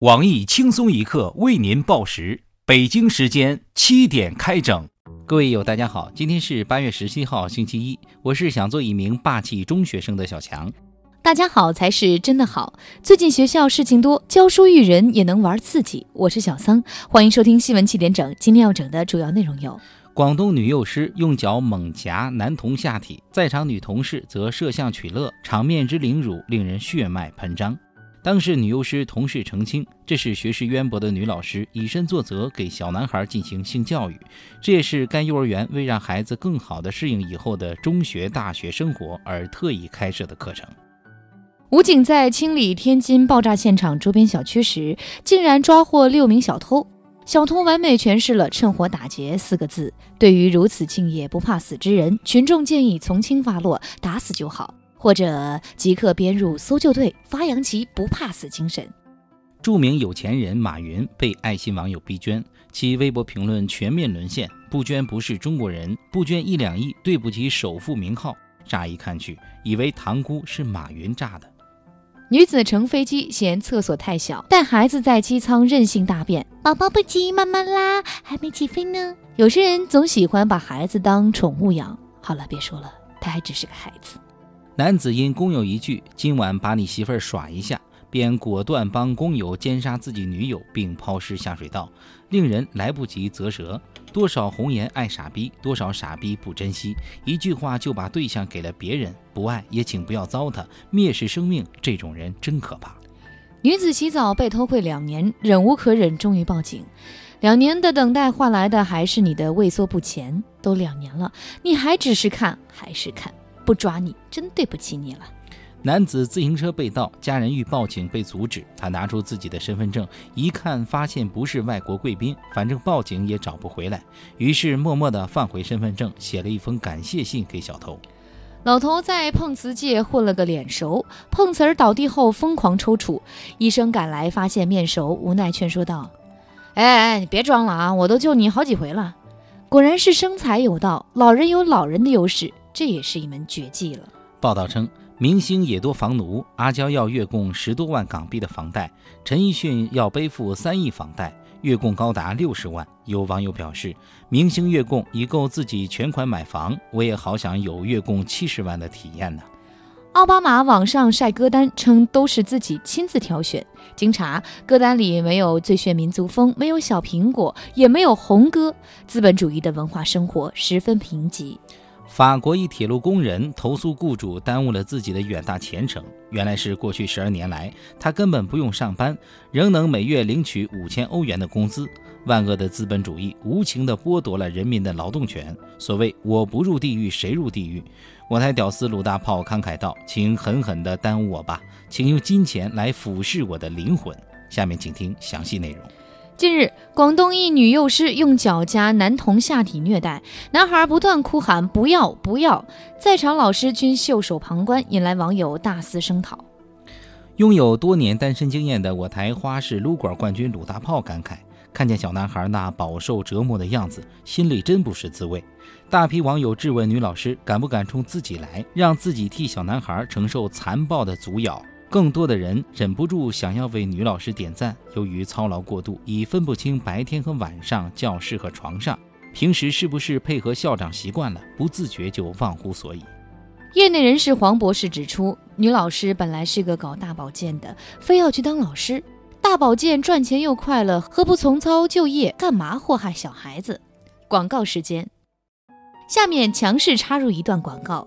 网易轻松一刻为您报时，北京时间七点开整。各位友，大家好，今天是八月十七号，星期一。我是想做一名霸气中学生的小强。大家好才是真的好。最近学校事情多，教书育人也能玩刺激。我是小桑，欢迎收听新闻七点整。今天要整的主要内容有：广东女幼师用脚猛夹男童下体，在场女同事则摄像取乐，场面之凌辱令人血脉喷张。当事女幼师同事澄清，这是学识渊博的女老师以身作则，给小男孩进行性教育。这也是该幼儿园为让孩子更好地适应以后的中学、大学生活而特意开设的课程。武警在清理天津爆炸现场周边小区时，竟然抓获六名小偷。小偷完美诠释了“趁火打劫”四个字。对于如此敬业不怕死之人，群众建议从轻发落，打死就好。或者即刻编入搜救队，发扬其不怕死精神。著名有钱人马云被爱心网友逼捐，其微博评论全面沦陷：不捐不是中国人，不捐一两亿对不起首富名号。乍一看去，以为塘沽是马云炸的。女子乘飞机嫌厕所太小，带孩子在机舱任性大便，宝宝不急，慢慢拉，还没起飞呢。有些人总喜欢把孩子当宠物养。好了，别说了，他还只是个孩子。男子因工友一句“今晚把你媳妇儿耍一下”，便果断帮工友奸杀自己女友，并抛尸下水道，令人来不及啧舌。多少红颜爱傻逼，多少傻逼不珍惜，一句话就把对象给了别人。不爱也请不要糟蹋，蔑视生命，这种人真可怕。女子洗澡被偷窥两年，忍无可忍，终于报警。两年的等待换来的还是你的畏缩不前。都两年了，你还只是看，还是看。不抓你，真对不起你了。男子自行车被盗，家人欲报警被阻止。他拿出自己的身份证，一看发现不是外国贵宾，反正报警也找不回来，于是默默地放回身份证，写了一封感谢信给小偷。老头在碰瓷界混了个脸熟，碰瓷儿倒地后疯狂抽搐，医生赶来发现面熟，无奈劝说道：“哎哎，你别装了啊，我都救你好几回了。”果然是生财有道，老人有老人的优势。这也是一门绝技了。报道称，明星也多房奴，阿娇要月供十多万港币的房贷，陈奕迅要背负三亿房贷，月供高达六十万。有网友表示，明星月供已够自己全款买房，我也好想有月供七十万的体验呢。奥巴马网上晒歌单，称都是自己亲自挑选。经查，歌单里没有最炫民族风，没有小苹果，也没有红歌。资本主义的文化生活十分贫瘠。法国一铁路工人投诉雇主耽误了自己的远大前程。原来是过去十二年来，他根本不用上班，仍能每月领取五千欧元的工资。万恶的资本主义无情地剥夺了人民的劳动权。所谓“我不入地狱谁入地狱”，我台屌丝鲁大炮慷慨道：“请狠狠地耽误我吧，请用金钱来腐蚀我的灵魂。”下面请听详细内容。近日，广东一女幼师用脚夹男童下体虐待男孩，不断哭喊“不要不要”，在场老师均袖手旁观，引来网友大肆声讨。拥有多年单身经验的我台花式撸管冠军鲁大炮感慨：看见小男孩那饱受折磨的样子，心里真不是滋味。大批网友质问女老师敢不敢冲自己来，让自己替小男孩承受残暴的阻咬。更多的人忍不住想要为女老师点赞。由于操劳过度，已分不清白天和晚上、教室和床上，平时是不是配合校长习惯了，不自觉就忘乎所以。业内人士黄博士指出，女老师本来是个搞大保健的，非要去当老师，大保健赚钱又快乐，何不从操就业？干嘛祸害小孩子？广告时间，下面强势插入一段广告。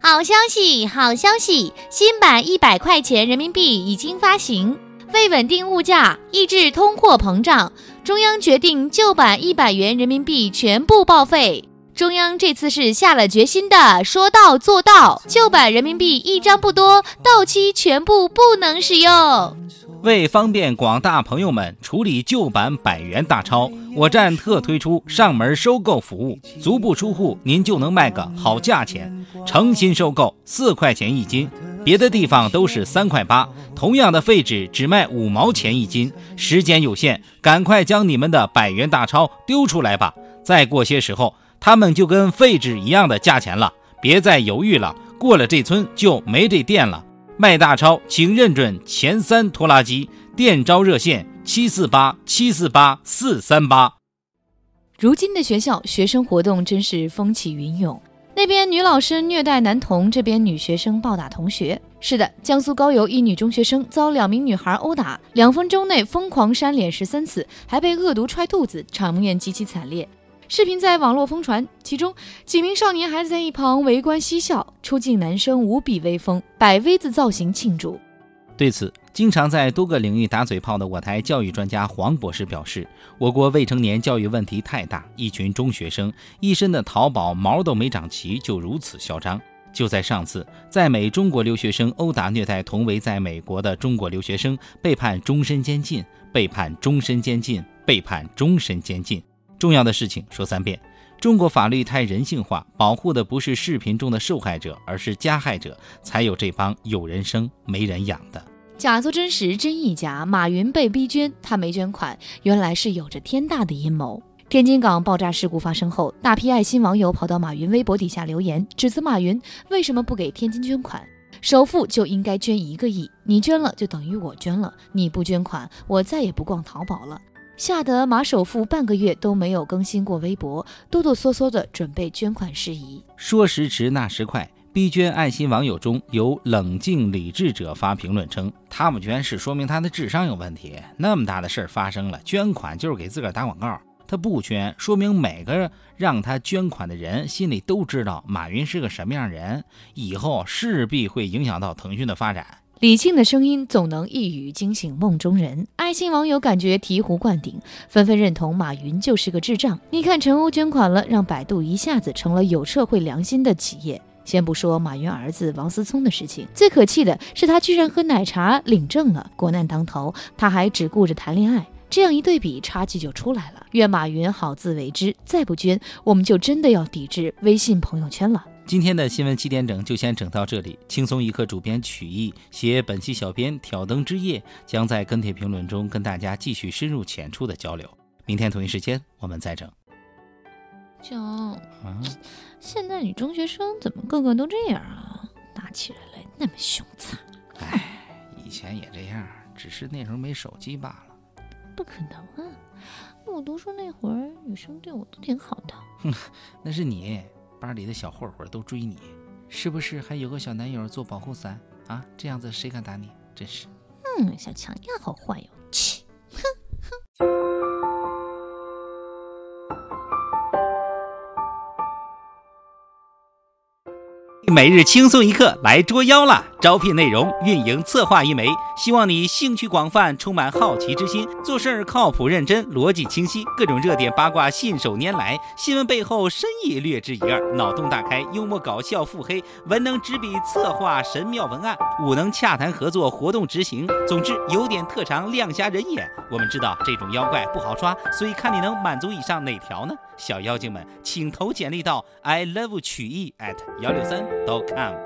好消息，好消息！新版一百块钱人民币已经发行。为稳定物价，抑制通货膨胀，中央决定旧版一百元人民币全部报废。中央这次是下了决心的，说到做到。旧版人民币一张不多，到期全部不能使用。为方便广大朋友们处理旧版百元大钞，我站特推出上门收购服务，足不出户您就能卖个好价钱。诚心收购四块钱一斤，别的地方都是三块八，同样的废纸只卖五毛钱一斤。时间有限，赶快将你们的百元大钞丢出来吧！再过些时候。他们就跟废纸一样的价钱了，别再犹豫了，过了这村就没这店了。卖大钞，请认准前三拖拉机，电招热线七四八七四八四三八。如今的学校学生活动真是风起云涌，那边女老师虐待男童，这边女学生暴打同学。是的，江苏高邮一女中学生遭两名女孩殴打，两分钟内疯狂扇脸十三次，还被恶毒踹肚子，场面极其惨烈。视频在网络疯传，其中几名少年孩子在一旁围观嬉笑，出镜男生无比威风，摆 V 字造型庆祝。对此，经常在多个领域打嘴炮的我台教育专家黄博士表示，我国未成年教育问题太大，一群中学生一身的淘宝毛都没长齐，就如此嚣张。就在上次，在美中国留学生殴打虐待同为在美国的中国留学生，被判终身监禁，被判终身监禁，被判终身监禁。重要的事情说三遍：中国法律太人性化，保护的不是视频中的受害者，而是加害者，才有这帮有人生没人养的。假作真实，真亦假。马云被逼捐，他没捐款，原来是有着天大的阴谋。天津港爆炸事故发生后，大批爱心网友跑到马云微博底下留言，指责马云为什么不给天津捐款？首富就应该捐一个亿，你捐了就等于我捐了，你不捐款，我再也不逛淘宝了。吓得马首富半个月都没有更新过微博，哆哆嗦嗦的准备捐款事宜。说时迟，那时快，逼捐爱心网友中有冷静理智者发评论称，他不捐是说明他的智商有问题。那么大的事儿发生了，捐款就是给自个儿打广告。他不捐，说明每个让他捐款的人心里都知道马云是个什么样人，以后势必会影响到腾讯的发展。理性的声音总能一语惊醒梦中人，爱心网友感觉醍醐灌顶，纷纷认同马云就是个智障。你看陈欧捐款了，让百度一下子成了有社会良心的企业。先不说马云儿子王思聪的事情，最可气的是他居然喝奶茶领证了。国难当头，他还只顾着谈恋爱。这样一对比，差距就出来了。愿马云好自为之，再不捐，我们就真的要抵制微信朋友圈了。今天的新闻七点整就先整到这里。轻松一刻主编曲艺，携本期小编挑灯之夜，将在跟帖评论中跟大家继续深入浅出的交流。明天同一时间我们再整。九啊，现在女中学生怎么个个都这样啊？打起人来那么凶残。哎，以前也这样，只是那时候没手机罢了。不可能啊！我读书那会儿，女生对我都挺好的。哼，那是你班里的小混混都追你，是不是？还有个小男友做保护伞啊？这样子谁敢打你？真是。嗯，小强你好坏哟！切，哼哼。每日轻松一刻来捉妖了！招聘内容：运营策划一枚，希望你兴趣广泛，充满好奇之心，做事儿靠谱认真，逻辑清晰，各种热点八卦信手拈来，新闻背后深意略知一二，脑洞大开，幽默搞笑腹黑，文能执笔策划神妙文案，武能洽谈合作活动执行。总之有点特长亮瞎人眼。我们知道这种妖怪不好抓，所以看你能满足以上哪条呢？小妖精们，请投简历到 i love 曲艺 at 幺六三 dot。com。